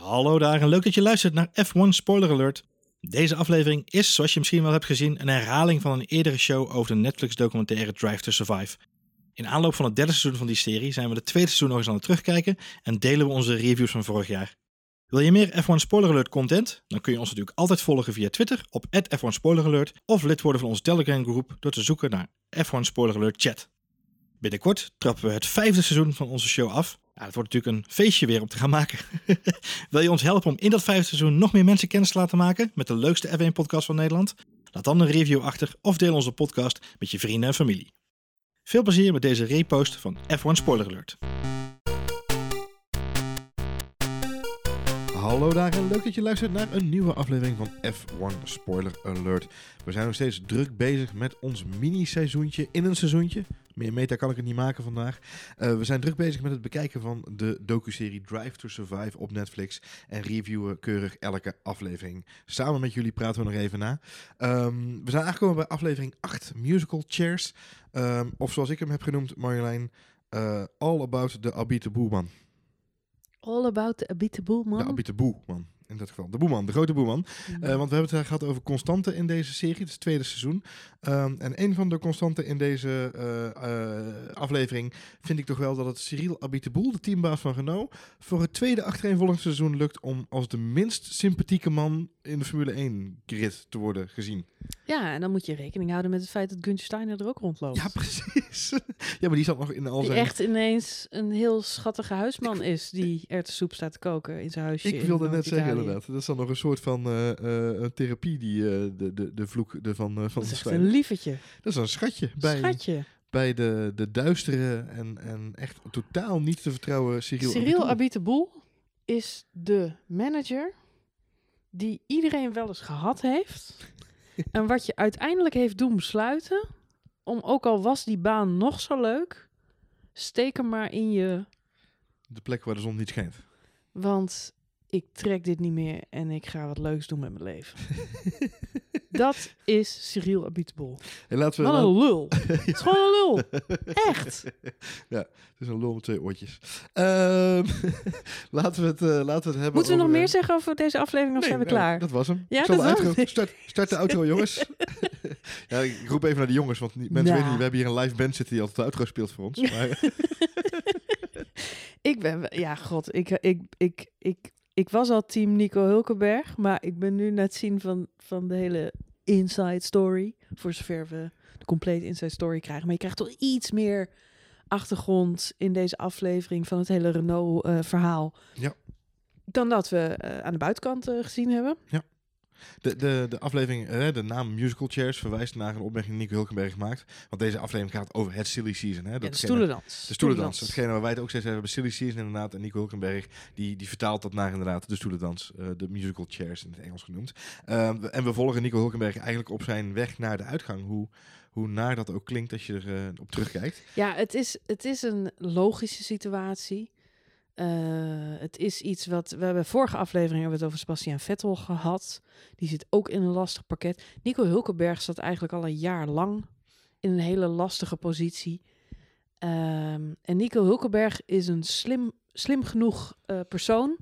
Hallo daar en leuk dat je luistert naar F1 Spoiler Alert. Deze aflevering is, zoals je misschien wel hebt gezien, een herhaling van een eerdere show over de Netflix-documentaire Drive to Survive. In aanloop van het derde seizoen van die serie zijn we de tweede seizoen nog eens aan het terugkijken en delen we onze reviews van vorig jaar. Wil je meer F1 Spoiler Alert content? Dan kun je ons natuurlijk altijd volgen via Twitter op F1 Spoiler Alert of lid worden van onze Telegram groep door te zoeken naar F1 Spoiler Alert Chat. Binnenkort trappen we het vijfde seizoen van onze show af. Ja, het wordt natuurlijk een feestje weer om te gaan maken. Wil je ons helpen om in dat vijfde seizoen nog meer mensen kennis te laten maken met de leukste F1-podcast van Nederland? Laat dan een review achter of deel onze podcast met je vrienden en familie. Veel plezier met deze repost van F1 Spoiler Alert. Hallo daar en leuk dat je luistert naar een nieuwe aflevering van F1 Spoiler Alert. We zijn nog steeds druk bezig met ons mini-seizoentje in een seizoentje. Meer meta kan ik het niet maken vandaag. Uh, we zijn druk bezig met het bekijken van de docuserie Drive to Survive op Netflix. En reviewen keurig elke aflevering. Samen met jullie praten we nog even na. Um, we zijn aangekomen bij aflevering 8, Musical Chairs. Um, of zoals ik hem heb genoemd, Marjolein, uh, All About the Abite Boeman. All about the Abite Boeman? De Abite Boeman in dat geval. De boeman, de grote boeman. Mm. Uh, want we hebben het gehad over constanten in deze serie, het tweede seizoen. Um, en een van de constanten in deze uh, uh, aflevering vind ik toch wel dat het Cyril Abiteboul, de teambaas van Renault, voor het tweede achtereenvolgende seizoen lukt om als de minst sympathieke man in de Formule 1 grid te worden gezien. Ja, en dan moet je rekening houden met het feit dat Gunther Steiner er ook rondloopt. Ja, precies. ja, maar die zat nog in al die zijn... echt ineens een heel schattige huisman is die er te soep staat te koken in zijn huisje. Ik wilde net zeggen inderdaad. Dat is dan nog een soort van uh, uh, een therapie die uh, de, de, de vloek de van, van dat is echt een lievertje. Dat is een schatje. Bij, schatje. Bij de, de duistere en, en echt totaal niet te vertrouwen Cyril Cyril is de manager die iedereen wel eens gehad heeft. En wat je uiteindelijk heeft doen besluiten, om ook al was die baan nog zo leuk, steek hem maar in je... De plek waar de zon niet schijnt. Want ik trek dit niet meer en ik ga wat leuks doen met mijn leven. dat is Cyril Abiteboul. Hey, laten we wat een lul. Het is gewoon een lul. Echt. Ja, het is een lul met twee oortjes. Uh, laten, we het, uh, laten we het hebben Moeten we nog meer zeggen over deze aflevering of nee, zijn we nee, klaar? dat was hem. Ja, dat was hem. Start, start, de outro, jongens. ja, ik roep even naar de jongens, want mensen nah. weten niet, we hebben hier een live band zitten die altijd de outro speelt voor ons. Maar ik ben, ja, god, ik, ik, ik, ik, ik was al team Nico Hulkenberg, maar ik ben nu net zien van, van de hele inside story. Voor zover we de complete inside story krijgen. Maar je krijgt toch iets meer achtergrond in deze aflevering van het hele Renault-verhaal. Uh, ja. Dan dat we uh, aan de buitenkant uh, gezien hebben. Ja. De, de, de aflevering, uh, de naam Musical Chairs verwijst naar een opmerking die Nico Hulkenberg gemaakt. Want deze aflevering gaat over het silly season. Hè? Dat ja, de stoelendans. De stoelendans. Hetgene waar wij het ook steeds hebben, silly season inderdaad. En Nico Hulkenberg, die, die vertaalt dat naar inderdaad de stoelendans. Uh, de musical chairs in het Engels genoemd. Uh, en we volgen Nico Hulkenberg eigenlijk op zijn weg naar de uitgang. Hoe, hoe naar dat ook klinkt als je er op terugkijkt. Ja, het is, het is een logische situatie. Uh, het is iets wat we hebben vorige aflevering hebben we het over Sebastian Vettel gehad. Die zit ook in een lastig pakket. Nico Hulkenberg zat eigenlijk al een jaar lang in een hele lastige positie. Um, en Nico Hulkenberg is een slim, slim genoeg uh, persoon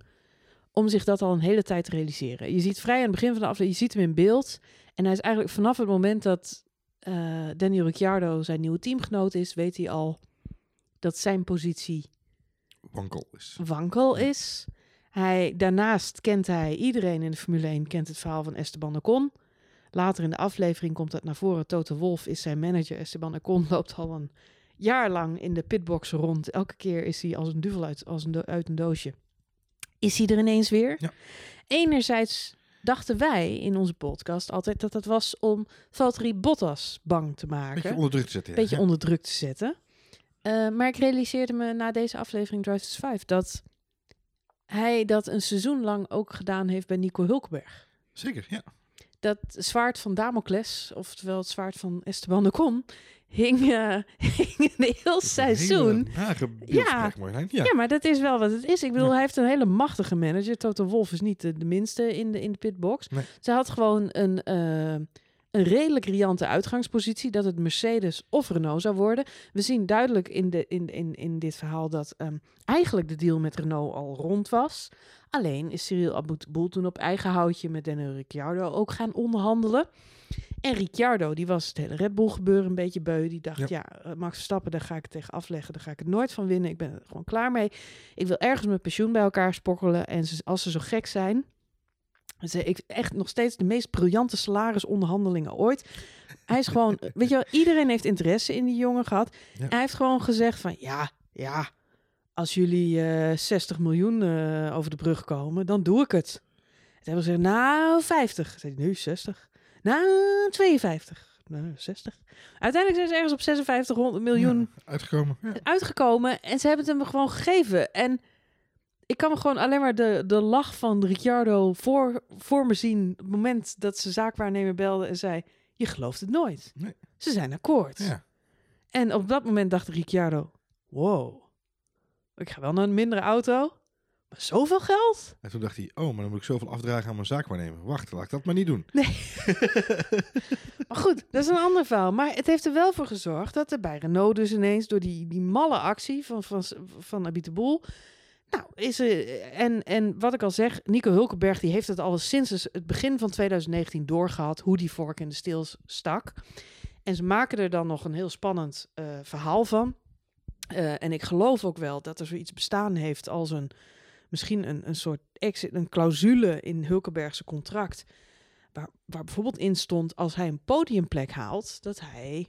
om zich dat al een hele tijd te realiseren. Je ziet vrij aan het begin van de aflevering, je ziet hem in beeld. En hij is eigenlijk vanaf het moment dat uh, Danny Ricciardo zijn nieuwe teamgenoot is, weet hij al dat zijn positie wankel is. Wankel is. Hij, daarnaast kent hij, iedereen in de Formule 1 kent het verhaal van Esteban Ocon. Later in de aflevering komt dat naar voren. Toto Wolf is zijn manager. Esteban Ocon loopt al een jaar lang in de pitbox rond. Elke keer is hij als een duvel uit, als een uit een doosje. Is hij er ineens weer? Ja. Enerzijds dachten wij in onze podcast altijd dat het was om Valtteri Bottas bang te maken. Beetje onder druk te zetten. Beetje ja. onder druk te zetten. Uh, maar ik realiseerde me na deze aflevering Drive to Survive dat hij dat een seizoen lang ook gedaan heeft bij Nico Hulkenberg. Zeker, ja. Dat zwaard van Damocles, oftewel het zwaard van Esteban Ocon, hing, uh, hing een heel seizoen. Ja, ja. ja. ja, maar dat is wel wat het is. Ik bedoel, ja. hij heeft een hele machtige manager. Toto Wolf is niet de, de minste in de, in de pitbox. Nee. Ze had gewoon een, uh, een redelijk riante uitgangspositie dat het Mercedes of Renault zou worden. We zien duidelijk in, de, in, in, in dit verhaal dat ehm, eigenlijk de deal met Renault al rond was. Alleen is Cyril Abiteboul toen op eigen houtje met Daniel Ricciardo ook gaan onderhandelen. En Ricciardo, die was het hele Red Bull gebeuren een beetje beu. Die dacht, Ja. ja, eh, Max Verstappen, daar ga ik het tegen afleggen. Daar ga ik het nooit van winnen. Ik ben er gewoon klaar mee. Ik wil ergens mijn pensioen bij elkaar spokkelen. En als ze zo gek zijn... Ze, ik, echt nog steeds de meest briljante salarisonderhandelingen ooit. Hij is gewoon, weet je wel, iedereen heeft interesse in die jongen gehad. Ja. Hij heeft gewoon gezegd van, ja, ja, als jullie eh 60 miljoen eh, over de brug komen, dan doe ik het. Toen hebben ze gezegd, nou, 50. Zei hij, nu 60. Nou, 52. Nou, 60. Uiteindelijk zijn ze ergens op 56 miljoen Ja, uitgekomen. Ja. uitgekomen en ze hebben het hem gewoon gegeven. En ik kan me gewoon alleen maar de, de lach van Ricciardo voor, voor me zien. Op het moment dat ze zaakwaarnemer belde en zei: Je gelooft het nooit. Nee. Ze zijn akkoord. Ja. En op dat moment dacht Ricciardo: Wow, ik ga wel naar een mindere auto. Maar zoveel geld? En toen dacht hij, oh, maar dan moet ik zoveel afdragen aan mijn zaakwaarnemer. Wacht, laat ik dat maar niet doen. Maar goed, dat is een ander verhaal. Maar het heeft er wel voor gezorgd dat er bij Renault dus ineens door die, die malle actie van, van, van Boel... Nou, is er... En, en wat ik al zeg, Nico Hulkenberg die heeft het al sinds het begin van 2019 doorgehad... hoe die vork in de stils stak. En ze maken er dan nog een heel spannend eh, verhaal van. Eh, en ik geloof ook wel dat er zoiets bestaan heeft als een... Misschien een, een soort exit, een clausule in Hulkenbergse contract... Waar, waar bijvoorbeeld in stond, als hij een podiumplek haalt, dat hij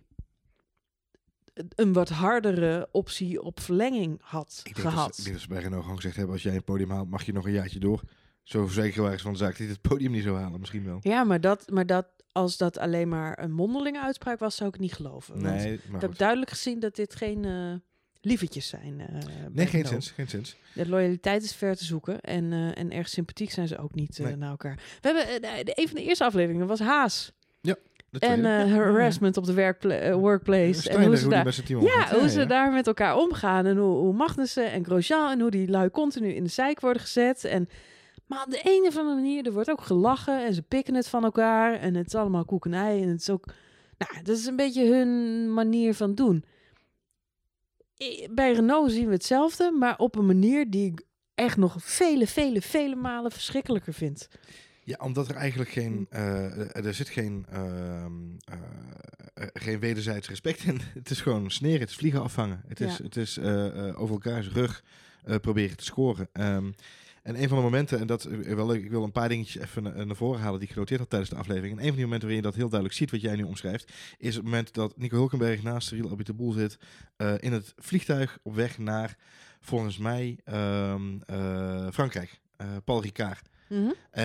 een wat hardere optie op verlenging had Ik denk, gehad. dat, ze- ik denk dat ze bij Renault gewoon gezegd hebben, als jij een podium haalt, mag je nog een jaartje door. Zo zeker waren ze van de zaak dat het podium niet zou halen, misschien wel. Ja, maar, dat, maar dat, als dat alleen maar een mondelinge uitspraak was, zou ik niet geloven. Want Nee, ik heb goed. duidelijk gezien dat dit geen eh lievertjes zijn. eh, Nee, geen sens, geen sens. De loyaliteit is ver te zoeken en, eh, en erg sympathiek zijn ze ook niet Nee. naar elkaar. We hebben een van de eerste afleveringen was Haas en eh, harassment op de werkpla- eh, workplace. en hoe ze hoe daar Ja, hoe ze daar met elkaar omgaan. En hoe, hoe Magnussen en Grosjean en hoe die lui continu in de zeik worden gezet. En, maar op de een of andere manier, er wordt ook gelachen en ze pikken het van elkaar. En het is allemaal koek en ei. En het is ook, nou, dat is een beetje hun manier van doen. Bij Renault zien we hetzelfde, maar op een manier die ik echt nog vele, vele, vele malen verschrikkelijker vind. Ja, omdat er eigenlijk geen, eh, er zit geen, ehm, eh, eh, geen wederzijds respect in. Het is gewoon sneren, het is vliegen afvangen. Het is, Ja. het is over elkaars rug proberen te scoren. Ehm, en een van de momenten, en dat wel leuk, ik wil een paar dingetjes even na- naar voren halen die ik genoteerd had tijdens de aflevering. En een van die momenten waarin je dat heel duidelijk ziet, wat jij nu omschrijft, is het moment dat Nico Hulkenberg naast Cyril Abiteboul zit in het vliegtuig op weg naar, volgens mij, ehm, eh, Frankrijk. Paul Ricard. Mhm. Eh,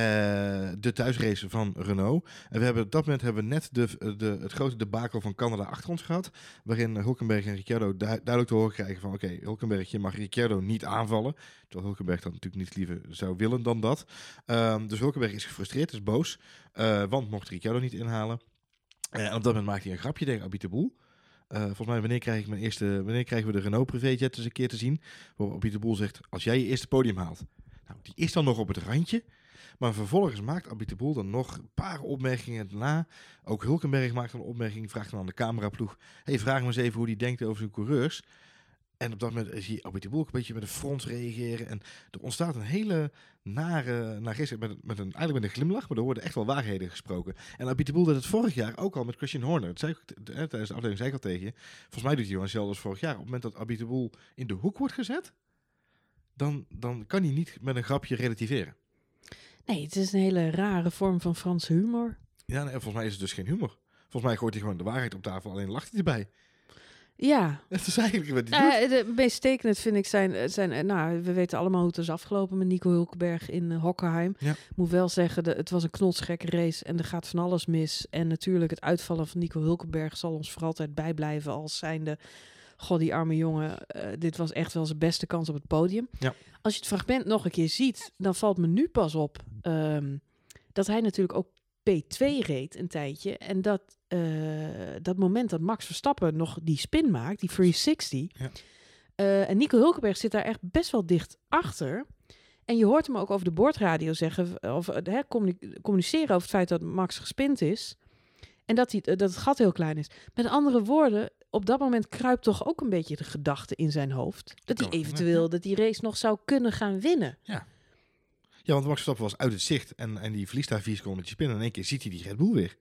de thuisrace van Renault. En we hebben op dat moment hebben we net de, de, het grote debakel van Canada achter ons gehad. Waarin Hulkenberg en Ricciardo du- duidelijk te horen krijgen van... Oké, Hulkenberg, je mag Ricciardo niet aanvallen. Terwijl Hulkenberg dat natuurlijk niet liever zou willen dan dat. Ehm, dus Hulkenberg is gefrustreerd, is boos. eh, want mocht Ricciardo niet inhalen. Eh, en op dat moment maakt hij een grapje tegen Abiteboul. Eh volgens mij, wanneer, krijg ik mijn eerste, wanneer krijgen we de Renault privéjet eens een keer te zien? Waarop Abiteboul zegt, als jij je eerste podium haalt. Nou, die is dan nog op het randje. Maar vervolgens maakt Abiteboul dan nog een paar opmerkingen daarna. Ook Hulkenberg maakt een opmerking, vraagt dan aan de cameraploeg. hey, vraag me eens even hoe die denkt over zijn coureurs. En op dat moment zie je Abiteboul ook een beetje met een frons reageren. En er ontstaat een hele nare, naar gisteren met, met een, eigenlijk met een glimlach, maar er worden echt wel waarheden gesproken. En Abiteboul deed het vorig jaar ook al met Christian Horner. Dat zei ik, tijdens de aflevering zei ik al tegen je. Volgens mij doet hij gewoon hetzelfde vorig jaar. Op het moment dat Abiteboul in de hoek wordt gezet, dan, dan kan hij niet met een grapje relativeren. Nee, het is een hele rare vorm van Franse humor. Ja, nee, volgens mij is het dus geen humor. Volgens mij gooit hij gewoon de waarheid op tafel, alleen lacht hij erbij. Ja, Dat is eigenlijk wat hij doet. Eh, de meest tekenend vind ik zijn, zijn nou, we weten allemaal hoe het is afgelopen met Nico Hulkenberg in eh, Hockenheim. Ja. Moet wel zeggen, de, het was een knotsgekke race en er gaat van alles mis. En natuurlijk het uitvallen van Nico Hulkenberg zal ons voor altijd bijblijven als zijnde, god die arme jongen, eh, dit was echt wel zijn beste kans op het podium. Ja. Als je het fragment nog een keer ziet, dan valt me nu pas op ehm, dat hij natuurlijk ook P2 reed een tijdje. En dat, eh, dat moment dat Max Verstappen nog die spin maakt, die 360. Ja. eh, en Nico Hulkenberg zit daar echt best wel dicht achter. En je hoort hem ook over de boordradio zeggen, of hè, communi- communiceren over het feit dat Max gespind is. En dat, die, dat het gat heel klein is. Met andere woorden, op dat moment kruipt toch ook een beetje de gedachte in zijn hoofd. Dat hij ja. eventueel dat die race nog zou kunnen gaan winnen. Ja, want Max Verstappen was uit het zicht en, en die verliest daar vier seconden met die spin. En in één keer ziet hij die Red Bull weer.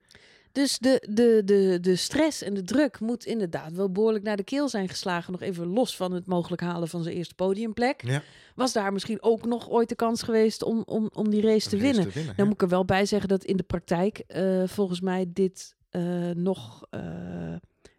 Dus de, de, de, de stress en de druk moet inderdaad wel behoorlijk naar de keel zijn geslagen. Nog even los van het mogelijk halen van zijn eerste podiumplek. Ja. Was daar misschien ook nog ooit de kans geweest om, om, om die race te winnen? Te winnen Dan ja. moet ik er wel bij zeggen dat in de praktijk eh, volgens mij dit eh, nog... eh,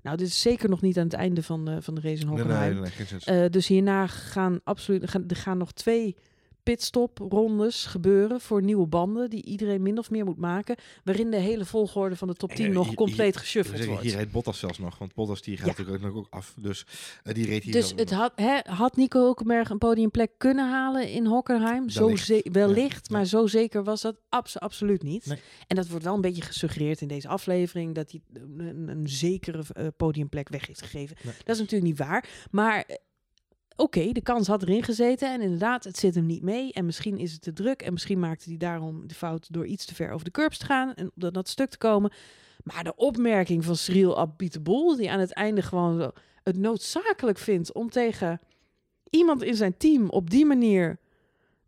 nou, dit is zeker nog niet aan het einde van, de van de race in Hockenheim. nee, nee. Eh, dus hierna gaan absoluut gaan, er gaan nog twee pitstop-rondes gebeuren voor nieuwe banden die iedereen min of meer moet maken, waarin de hele volgorde van de top 10 Eh, nog hier- compleet zeggen, wordt. hier rijdt Bottas zelfs nog, want Bottas die gaat Ja. natuurlijk ook nog ook af. Dus eh, die reed hier Dus het nog. had, hè, had Nico Hulkenberg een podiumplek kunnen halen in Hockenheim? Zo Wellicht. Ja, maar zo zeker was dat abso- absoluut niet. Nee. En dat wordt wel een beetje gesuggereerd in deze aflevering, dat hij een, een zekere eh, podiumplek weg heeft gegeven. Nee. Dat is natuurlijk niet waar. Maar oké, de kans had erin gezeten. En inderdaad, het zit hem niet mee. En misschien is het te druk. En misschien maakte hij daarom de fout door iets te ver over de curbs te gaan. En op dat, stuk te komen. Maar de opmerking van Cyril Abiteboul, die aan het einde gewoon het noodzakelijk vindt om tegen iemand in zijn team op die manier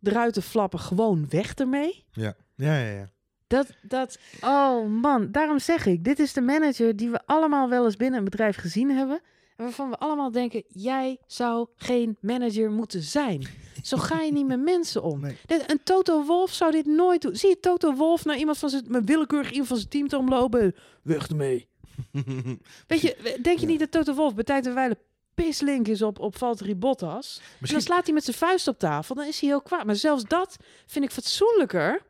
eruit te flappen, gewoon weg ermee. Ja, ja, ja. ja. Dat, dat, oh man, daarom zeg ik, dit is de manager die we allemaal wel eens binnen een bedrijf gezien hebben. En waarvan we allemaal denken, jij zou geen manager moeten zijn. Zo ga je niet met mensen om. Nee. Een Toto Wolf zou dit nooit doen. Zie je Toto Wolf naar iemand van zijn, met willekeurig iemand van zijn team te omlopen? Weg ermee. Weet je, denk je Ja. niet dat Toto Wolf bij tijd en wijle pislink is op, op Valtteri Bottas? En dan slaat hij met zijn vuist op tafel, dan is hij heel kwaad. Maar zelfs dat vind ik fatsoenlijker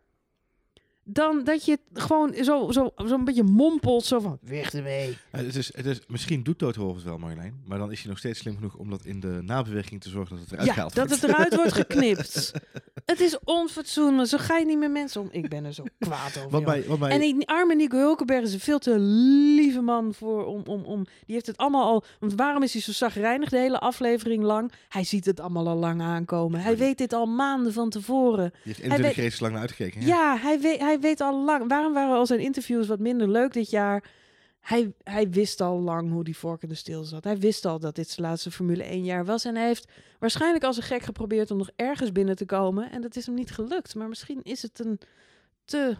dan dat je het gewoon zo, zo, zo een beetje mompelt, zo van, weg ermee. eh, het is, het is, misschien doet het wel, Marjolein. Maar dan is hij nog steeds slim genoeg om dat in de nabewerking te zorgen dat het eruit Ja, gehaald dat wordt. het eruit wordt geknipt. het is onfatsoenlijk, zo ga je niet met mensen om. Ik ben er zo kwaad over. Wat mij, wat mij, En die arme Nico Hulkenberg is een veel te lieve man voor om, om, om. Die heeft het allemaal al. Want waarom is hij zo zagrijnig de hele aflevering lang? Hij ziet het allemaal al lang aankomen. Hij weet dit al maanden van tevoren. die heeft 21 weet- races lang naar uitgekeken. hè? Ja, hij, weet, hij weet al lang. Waarom waren al zijn interviews wat minder leuk dit jaar? Hij, hij wist al lang hoe die vork in de steel zat. Hij wist al dat dit zijn laatste Formule 1 jaar was. En hij heeft waarschijnlijk als een gek geprobeerd om nog ergens binnen te komen. En dat is hem niet gelukt. Maar misschien is het een te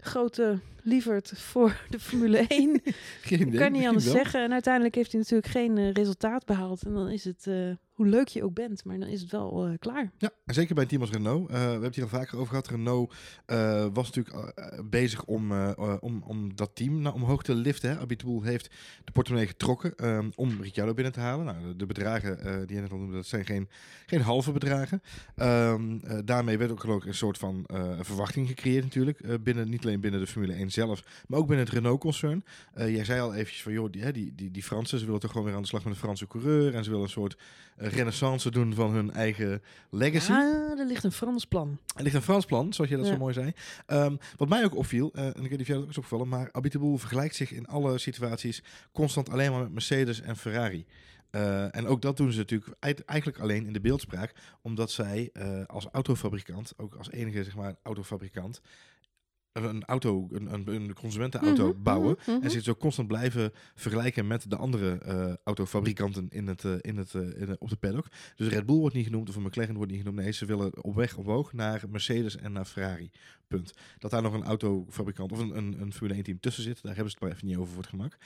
grote lieverd voor de Formule 1. Geen idee, kan niet anders wel. zeggen. En uiteindelijk heeft hij natuurlijk geen eh, resultaat behaald. En dan is het, eh, hoe leuk je ook bent, maar dan is het wel eh, klaar. Ja, en zeker bij een team als Renault. Eh, we hebben het hier al vaker over gehad. Renault eh, was natuurlijk bezig om, om, om dat team naar omhoog te liften. Hè. Abiteboul heeft de portemonnee getrokken om Ricciardo binnen te halen. Nou, de, bedragen die je net al noemde, dat zijn geen, geen halve bedragen. Ehm, eh, daarmee werd ook geloof ik een soort van verwachting gecreëerd natuurlijk. binnen, niet alleen binnen de Formule 1 zelf, maar ook binnen het Renault-concern. Jij zei al eventjes van, joh, die, die, die, die Fransen, ze willen toch gewoon weer aan de slag met een Franse coureur. En ze willen een soort renaissance doen van hun eigen legacy. Ah, er ligt een Frans plan. Er ligt een Frans plan, zoals je dat Ja. zo mooi zei. Ehm, wat mij ook opviel, eh, en ik weet niet of jij dat ook is opgevallen, maar Abiteboul vergelijkt zich in alle situaties constant alleen maar met Mercedes en Ferrari. Eh, en ook dat doen ze natuurlijk eigenlijk alleen in de beeldspraak, omdat zij eh, als autofabrikant, ook als enige zeg maar autofabrikant, een, auto, een, een, een consumentenauto Mhm, bouwen. mhm, mhm. En zich zo constant blijven vergelijken met de andere eh, autofabrikanten in het, eh, in het, eh, in de- op de paddock. Dus Red Bull wordt niet genoemd of McLaren wordt niet genoemd. Nee, ze willen op weg omhoog naar Mercedes en naar Ferrari. Punt. Dat daar nog een autofabrikant of een, een, een Formule 1 team tussen zit, daar hebben ze het maar even niet over voor het gemak.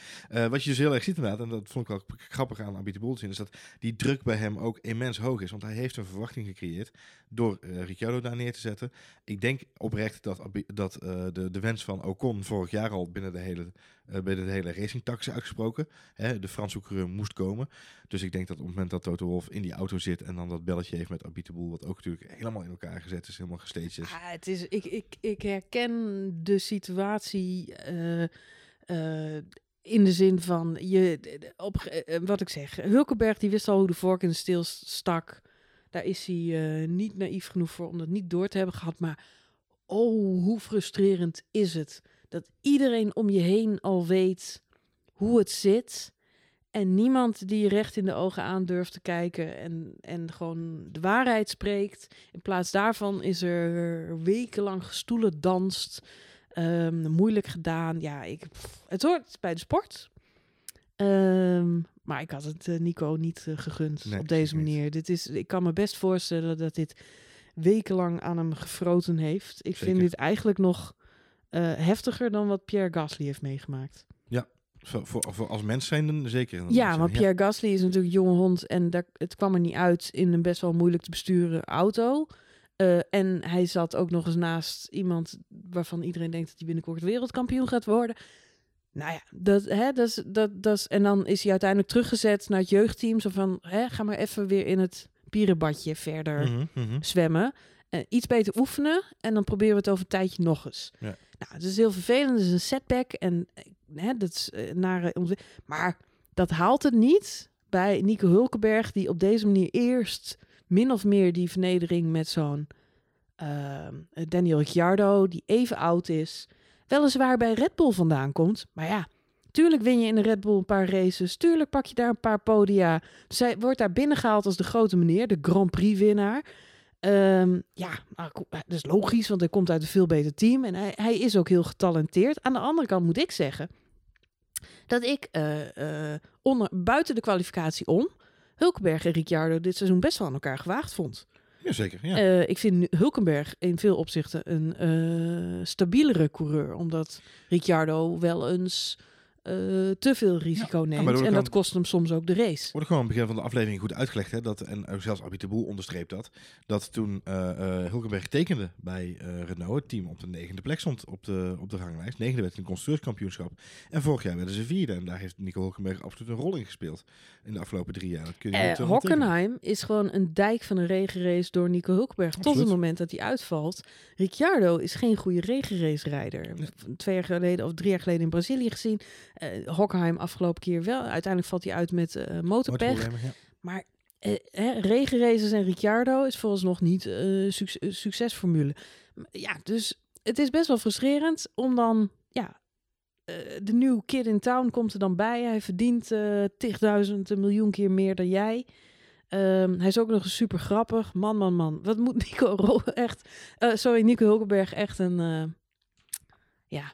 Wat je dus heel erg ziet inderdaad, en dat vond ik wel grappig aan Abiteboul te zien, is dat die druk bij hem ook immens hoog is. Want hij heeft een verwachting gecreëerd door Ricciardo daar neer te zetten. Ik denk oprecht dat, dat de, de wens van Ocon vorig jaar al binnen de hele, eh, binnen de hele racingtak is uitgesproken. Hè, de Franse coureur moest komen. Dus ik denk dat op het moment dat Toto Wolff in die auto zit en dan dat belletje heeft met Abiteboul, wat ook natuurlijk helemaal in elkaar gezet is, helemaal gestaged is. Ah, het is, ik, ik, ik herken de situatie eh, eh, in de zin van, je, op, eh, wat ik zeg, Hulkenberg die wist al hoe de vork in de steel stak. Daar is hij eh, niet naïef genoeg voor om dat niet door te hebben gehad. Maar oh, hoe frustrerend is het dat iedereen om je heen al weet hoe het zit. En niemand die je recht in de ogen aan durft te kijken en, en gewoon de waarheid spreekt. In plaats daarvan is er wekenlang gestoelen danst. Ehm, moeilijk gedaan. Ja, ik, pff, het hoort bij de sport. Ehm, maar ik had het eh, Nico niet eh, gegund Nee, op deze niet. manier. Dit is, ik kan me best voorstellen dat dit wekenlang aan hem gefroten heeft. Ik vind dit eigenlijk nog eh, heftiger dan wat Pierre Gasly heeft meegemaakt. Voor, voor, voor als mens zijn dan zeker. Ja, want Pierre Gasly is natuurlijk een jonge hond en daar, het kwam er niet uit in een best wel moeilijk te besturen auto. Eh, en hij zat ook nog eens naast iemand waarvan iedereen denkt dat hij binnenkort wereldkampioen gaat worden. Nou ja, dat, hè, dat, dat, dat en dan is hij uiteindelijk teruggezet naar het jeugdteam. Zo van, hè, ga maar even weer in het pierenbadje verder Mhm, mhm. zwemmen. Eh, iets beter oefenen en dan proberen we het over een tijdje nog eens. Ja. Nou, het is heel vervelend, het is een setback en eh, hè, dat is eh, nare ontwi- Maar dat haalt het niet bij Nico Hulkenberg, die op deze manier eerst min of meer die vernedering met zo'n ehm, eh, Daniel Ricciardo, die even oud is, weliswaar bij Red Bull vandaan komt. Maar ja, tuurlijk win je in de Red Bull een paar races, tuurlijk pak je daar een paar podia. Dus hij wordt daar binnengehaald als de grote meneer, de Grand Prix winnaar. Ehm, ja, ko- dat is logisch, want hij komt uit een veel beter team. En hij, hij is ook heel getalenteerd. Aan de andere kant moet ik zeggen dat ik eh, eh, onder, buiten de kwalificatie om Hulkenberg en Ricciardo dit seizoen best wel aan elkaar gewaagd vond. Jazeker, ja. Eh, ik vind Hulkenberg in veel opzichten een eh, stabielere coureur, omdat Ricciardo wel eens eh, te veel risico maar neemt. en dat kost hem soms ook de race. Wordt gewoon aan het begin van de aflevering goed uitgelegd. Hè, dat, en zelfs Abit de Boel onderstreept dat. Dat toen eh eh, Hulkenberg tekende bij eh, Renault, het team op de negende plek stond op de, op de ranglijst. Negende werd in het constructeurskampioenschap. En vorig jaar werden ze vierde. En daar heeft Nico Hulkenberg absoluut een rol in gespeeld. In de afgelopen drie jaar. Dat kun je. Hockenheim is gewoon een dijk van een regenrace door Nico Hulkenberg. Tot het moment dat hij uitvalt. Ricciardo is geen goede regenrace rijder. Nee. Twee jaar geleden of drie jaar geleden in Brazilië gezien. Eh Hockenheim afgelopen keer wel. Uiteindelijk valt hij uit met eh motorpech. Ja. Maar eh, hè, regenraces en Ricciardo is volgens nog niet eh suc- succesformule. Ja, dus het is best wel frustrerend om dan, ja, de nieuwe kid in town komt er dan bij. Hij verdient eh tigduizend, een miljoen keer meer dan jij. Ehm, hij is ook nog eens super grappig. Man, man, man. Wat moet Nico Ro echt... sorry, Nico Hulkenberg echt een... ja,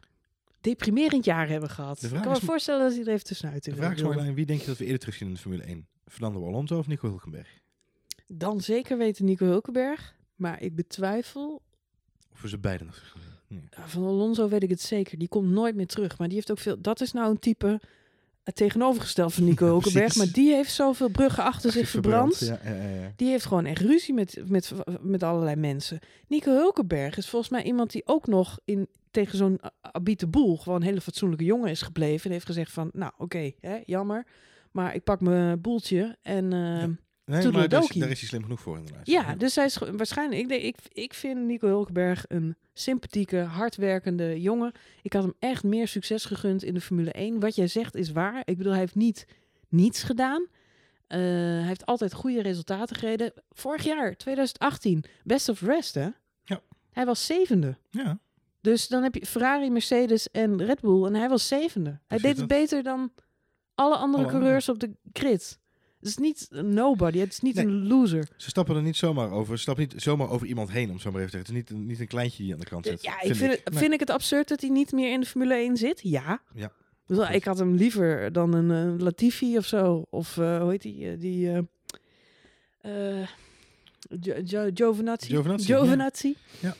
deprimerend jaar hebben gehad. Ik kan me voorstellen dat hij er even tussenuit De vraag is alleen, wie denk je dat we eerder terugzien in de Formule 1? Fernando Alonso of Nico Hulkenberg? Dan zeker weten Nico Hulkenberg. Maar ik betwijfel. Of we ze beiden nog terug nee. ja, Van Alonso weet ik het zeker. Die komt nooit meer terug. Maar die heeft ook veel. Dat is nou een type. Tegenovergesteld van Nico Hulkenberg. Maar die heeft zoveel bruggen achter zich verbrand. Ja, ja. Die heeft gewoon echt ruzie met, met, met allerlei mensen. Nico Hulkenberg is volgens mij iemand die ook nog in, tegen zo'n Abite Boel gewoon een hele fatsoenlijke jongen is gebleven. En heeft gezegd van, nou oké, hè, jammer. Maar ik pak mijn boeltje en... eh, Nee, maar daar is, Toedeledokie. daar is hij slim genoeg voor inderdaad. Ja, dus hij is waarschijnlijk. Ik, denk, ik, ik vind Nico Hulkenberg een sympathieke, hardwerkende jongen. Ik had hem echt meer succes gegund in de Formule 1. Wat jij zegt is waar. Ik bedoel, hij heeft niet niets gedaan. Eh, hij heeft altijd goede resultaten gereden. Vorig jaar, 2018, best of rest, hè? Ja. Hij was zevende. Ja, Dus dan heb je Ferrari, Mercedes en Red Bull. En hij was zevende. Hij deed het beter dan alle andere Alle coureurs op de grid. Het is niet een nobody. Het is niet Nee. een loser. Ze stappen er niet zomaar over. Ze stappen niet zomaar over iemand heen, om het zo maar even te zeggen. Het is niet, een- niet een kleintje die aan de kant zit. Ja, ik vind, het, Nee. vind ik het absurd dat hij niet meer in de Formule 1 zit? Ja. Ja, Ik klopt. Ik had hem liever dan een Latifi of zo. Of eh, hoe heet die? eh, die eh Giovinazzi. Giovinazzi, ja.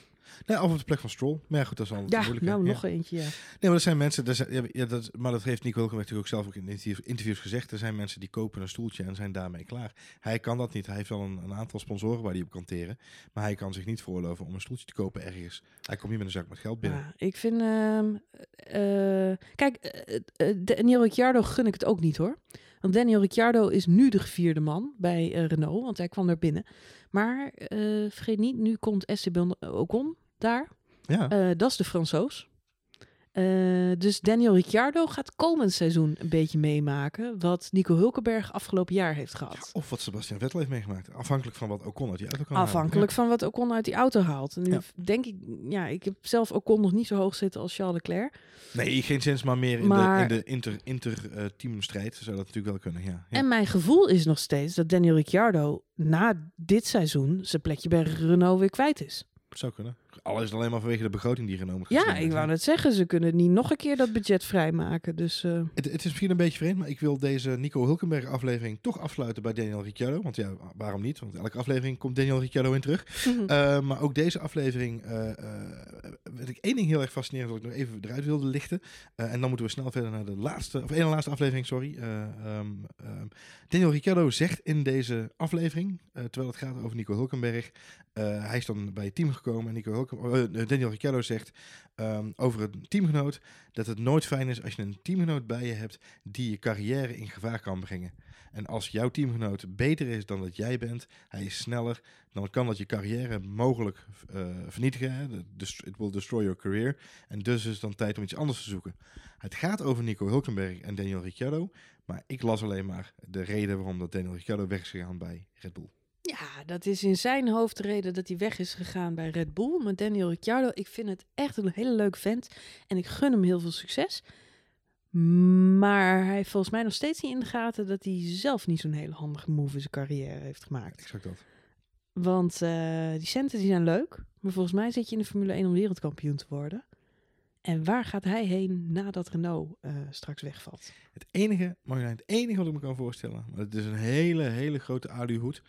Nee, of op de plek van Stroll. Maar ja, goed, dat is al Ja, moeilijk. nou nog eentje, ja. Nee, maar dat zijn mensen, dat zijn, ja, dat, maar dat heeft Nico Hulkenberg natuurlijk ook zelf ook in interviews, gezegd. Er zijn mensen die kopen een stoeltje en zijn daarmee klaar. Hij kan dat niet. Hij heeft wel een, een aantal sponsoren waar hij op kan teren. Maar hij kan zich niet veroorloven om een stoeltje te kopen ergens. Hij komt niet met een zak met geld binnen. Ja, ik vind... ehm, eh, kijk, eh, eh, Daniel Ricciardo gun ik het ook niet, hoor. Want Daniel Ricciardo is nu de gevierde man bij Renault, want hij kwam er binnen. Maar vergeet niet, nu komt Esteban Ocon daar. Ja, Eh, dat is de Fransoos. Eh, dus Daniel Ricciardo gaat komend seizoen een beetje meemaken wat Nico Hulkenberg afgelopen jaar heeft gehad. of wat Sebastian Vettel heeft meegemaakt. Afhankelijk van wat Ocon uit die auto kan halen. Afhankelijk van wat Ocon uit die auto haalt. En nu Ja. denk ik, ja, ik heb zelf Ocon nog niet zo hoog zitten als Charles Leclerc. Nee, geen zins, maar meer in Maar- de, in de inter, inter teamstrijd zou dat natuurlijk wel kunnen. Ja. Ja. En mijn gevoel is nog steeds dat Daniel Ricciardo na dit seizoen zijn plekje bij Renault weer kwijt is. Zou kunnen. Al is het alleen maar vanwege de begroting die genomen Ja, gesneden ik is, wou net zeggen, ze kunnen niet nog een keer dat budget vrijmaken. Dus eh, Het, het is misschien een beetje vreemd, maar ik wil deze Nico Hulkenberg aflevering toch afsluiten bij Daniel Ricciardo. Want ja, waarom niet? Want elke aflevering komt Daniel Ricciardo in terug. Uh, maar ook deze aflevering uh, uh, vind ik één ding heel erg fascinerend wat ik nog even eruit wilde lichten. Uh, en dan moeten we snel verder naar de laatste, of één laatste aflevering, sorry. Um, um, Daniel Ricciardo zegt in deze aflevering, uh, terwijl het gaat over Nico Hulkenberg, uh, hij is dan bij het team gekomen en Nico Uh, Daniel Ricciardo zegt um, over een teamgenoot dat het nooit fijn is als je een teamgenoot bij je hebt die je carrière in gevaar kan brengen. En als jouw teamgenoot beter is dan dat jij bent, hij is sneller, dan kan dat je carrière mogelijk uh, vernietigen. Hè? It will destroy your career. En dus is het dan tijd om iets anders te zoeken. Het gaat over Nico Hulkenberg en Daniel Ricciardo. Maar ik las alleen maar de reden waarom dat Daniel Ricciardo weg is gegaan bij Red Bull. Ja, dat is in zijn hoofd de reden dat hij weg is gegaan bij Red Bull. Maar Daniel Ricciardo, ik vind het echt een hele leuk vent. En ik gun hem heel veel succes. Maar hij heeft volgens mij nog steeds niet in de gaten dat hij zelf niet zo'n hele handige move in zijn carrière heeft gemaakt. Exact dat. Want uh, die centen die zijn leuk. Maar volgens mij zit je in de Formule 1 om wereldkampioen te worden. En waar gaat hij heen nadat Renault uh, straks wegvalt? Het enige, Marjolein, het enige wat ik me kan voorstellen, maar het is een hele, hele grote aluhoed,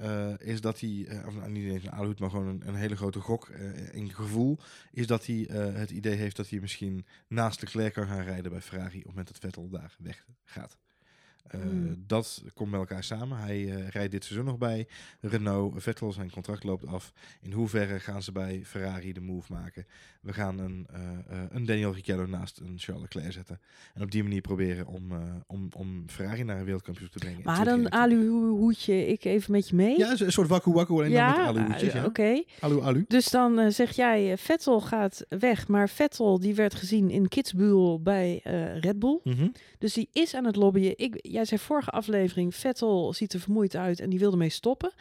uh, is dat hij, uh, of nou, niet eens een aluhoed, maar gewoon een, een hele grote gok uh, in gevoel, is dat hij het idee heeft dat hij misschien naast Leclerc kan gaan rijden bij Ferrari op het moment dat Vettel daar weg gaat. Uh, mm. Dat komt bij elkaar samen. Hij uh, rijdt dit seizoen nog bij Renault. Vettel, zijn contract loopt af. In hoeverre gaan ze bij Ferrari de move maken? We gaan een, uh, een Daniel Ricciardo naast een Charles Leclerc zetten. En op die manier proberen om, om, om Ferrari naar een wereldkampioen te brengen. Maar dan alu-hoedje ik even met je mee. Ja, een soort wakku wakku alleen ja, dan met alu-hoedjes. Ja, oké. Okay. Alu alu. Dus dan zeg jij, Vettel gaat weg. Maar Vettel die werd gezien in Kitzbühel bij Red Bull. Mm -hmm. Dus die is aan het lobbyen. Ik, jij zei vorige aflevering, Vettel ziet er vermoeid uit en die wilde mee stoppen.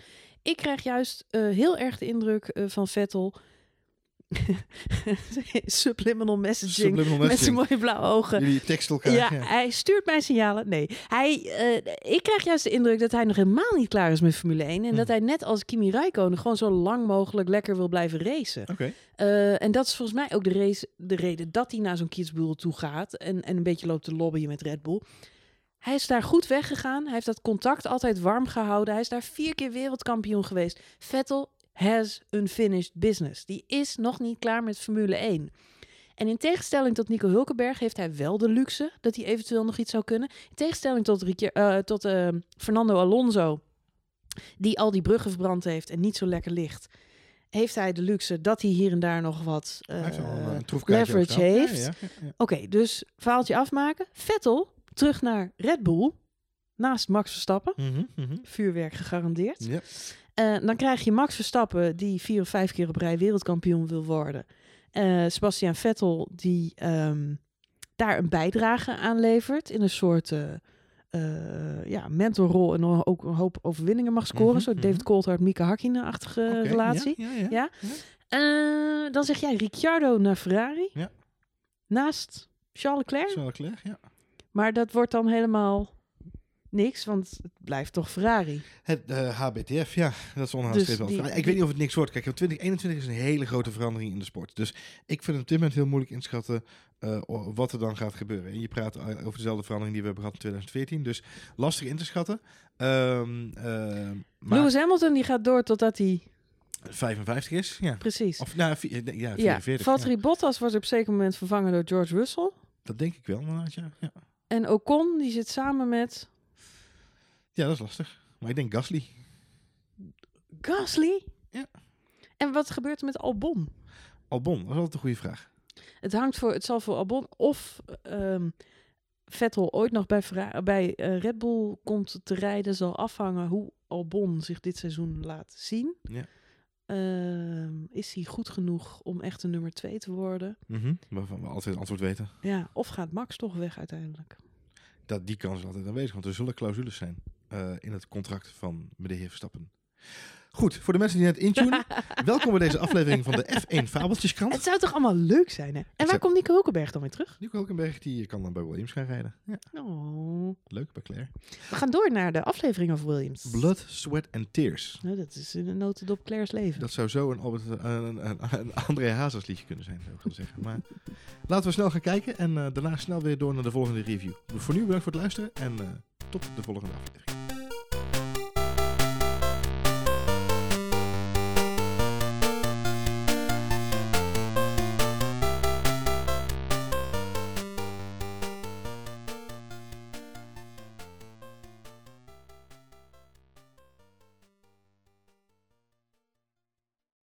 Ik krijg juist uh, heel erg de indruk uh, van Vettel. Subliminal messaging, Subliminal met zijn mooie blauwe ogen. Jullie teksten elkaar. Ja, Ja, hij stuurt mij signalen. Nee, hij, uh, ik krijg juist de indruk dat hij nog helemaal niet klaar is met Formule 1. En dat hij net als Kimi Räikkönen gewoon zo lang mogelijk lekker wil blijven racen. Oké. Uh, en dat is volgens mij ook de, race, de reden dat hij naar zo'n Kitzbühel toe gaat. En, en een beetje loopt te lobbyen met Red Bull. Hij is daar goed weggegaan. Hij heeft dat contact altijd warm gehouden. Hij is daar vier keer wereldkampioen geweest. Vettel has unfinished business. Die is nog niet klaar met Formule 1. En in tegenstelling tot Nico Hulkenberg heeft hij wel de luxe dat hij eventueel nog iets zou kunnen. In tegenstelling tot, uh, tot uh, Fernando Alonso, die al die bruggen verbrand heeft en niet zo lekker ligt. Heeft hij de luxe dat hij hier en daar nog wat uh, leverage heeft. Ja, ja, ja, Oké, okay, dus verhaaltje afmaken. Vettel terug naar Red Bull. Naast Max Verstappen. Mm -hmm, mm -hmm. Vuurwerk gegarandeerd. Ja. Uh, dan krijg je Max Verstappen, die vier of vijf keer op rij wereldkampioen wil worden. Uh, Sebastian Vettel, die um, daar een bijdrage aan levert. In een soort uh, ja, mentorrol en ook een hoop overwinningen mag scoren. Mhm, Zo David Coulthard, Mika Hakkinen-achtige relatie. Ja, ja, Ja? Dan zeg jij Ricciardo naar Ferrari. Ja. Naast Charles Leclerc. Charles Leclerc, ja. Maar dat wordt dan helemaal niks, want het blijft toch Ferrari. Het uh, HBTF, ja, dat is onhaast Dus Ik weet niet of het niks wordt. Kijk, 2021 is een hele grote verandering in de sport. Dus ik vind het op dit moment heel moeilijk inschatten eh, o- wat er dan gaat gebeuren. En je praat o- over dezelfde verandering die we hebben gehad in 2014. Dus lastig in te schatten. Eh, maar Lewis Hamilton die gaat door totdat hij... 55 is, ja. Precies. Of nou, ja, ja, 44. Valtteri Bottas wordt op een zeker moment vervangen door George Russell. Dat denk ik wel, inderdaad, ja. ja. En Ocon die zit samen met Ja, dat is lastig. Maar ik denk Gasly. Gasly. Ja. En wat gebeurt er met Albon? Albon, dat is altijd een goede vraag. Het hangt voor, het zal voor Albon of ehm, Vettel ooit nog bij, bij eh, Red Bull komt te rijden, zal afhangen hoe Albon zich dit seizoen laat zien. Ja. Ehm, is hij goed genoeg om echt een nummer twee te worden? Mhm. Waarvan we altijd het antwoord weten. Ja, of gaat Max toch weg uiteindelijk? Dat, die kans is altijd aanwezig, want er zullen clausules zijn eh, in het contract van meneer Verstappen. Goed, voor de mensen die net intunen, welkom bij deze aflevering van de F1 Fabeltjeskrant. Het zou toch allemaal leuk zijn, hè? En waar zou- komt Nico Hulkenberg dan weer terug? Nico Hulkenberg die kan dan bij Williams gaan rijden. Ja, Oh. leuk, bij Claire. We gaan door naar de aflevering over Williams. Blood, Sweat and Tears. Nou, dat is in een notendop Claire's leven. Dat zou zo een, Albert, een, een, een André Hazes liedje kunnen zijn, zou ik willen zeggen. Maar laten we snel gaan kijken en eh, daarna snel weer door naar de volgende review. Voor nu bedankt voor het luisteren en eh, tot de volgende aflevering.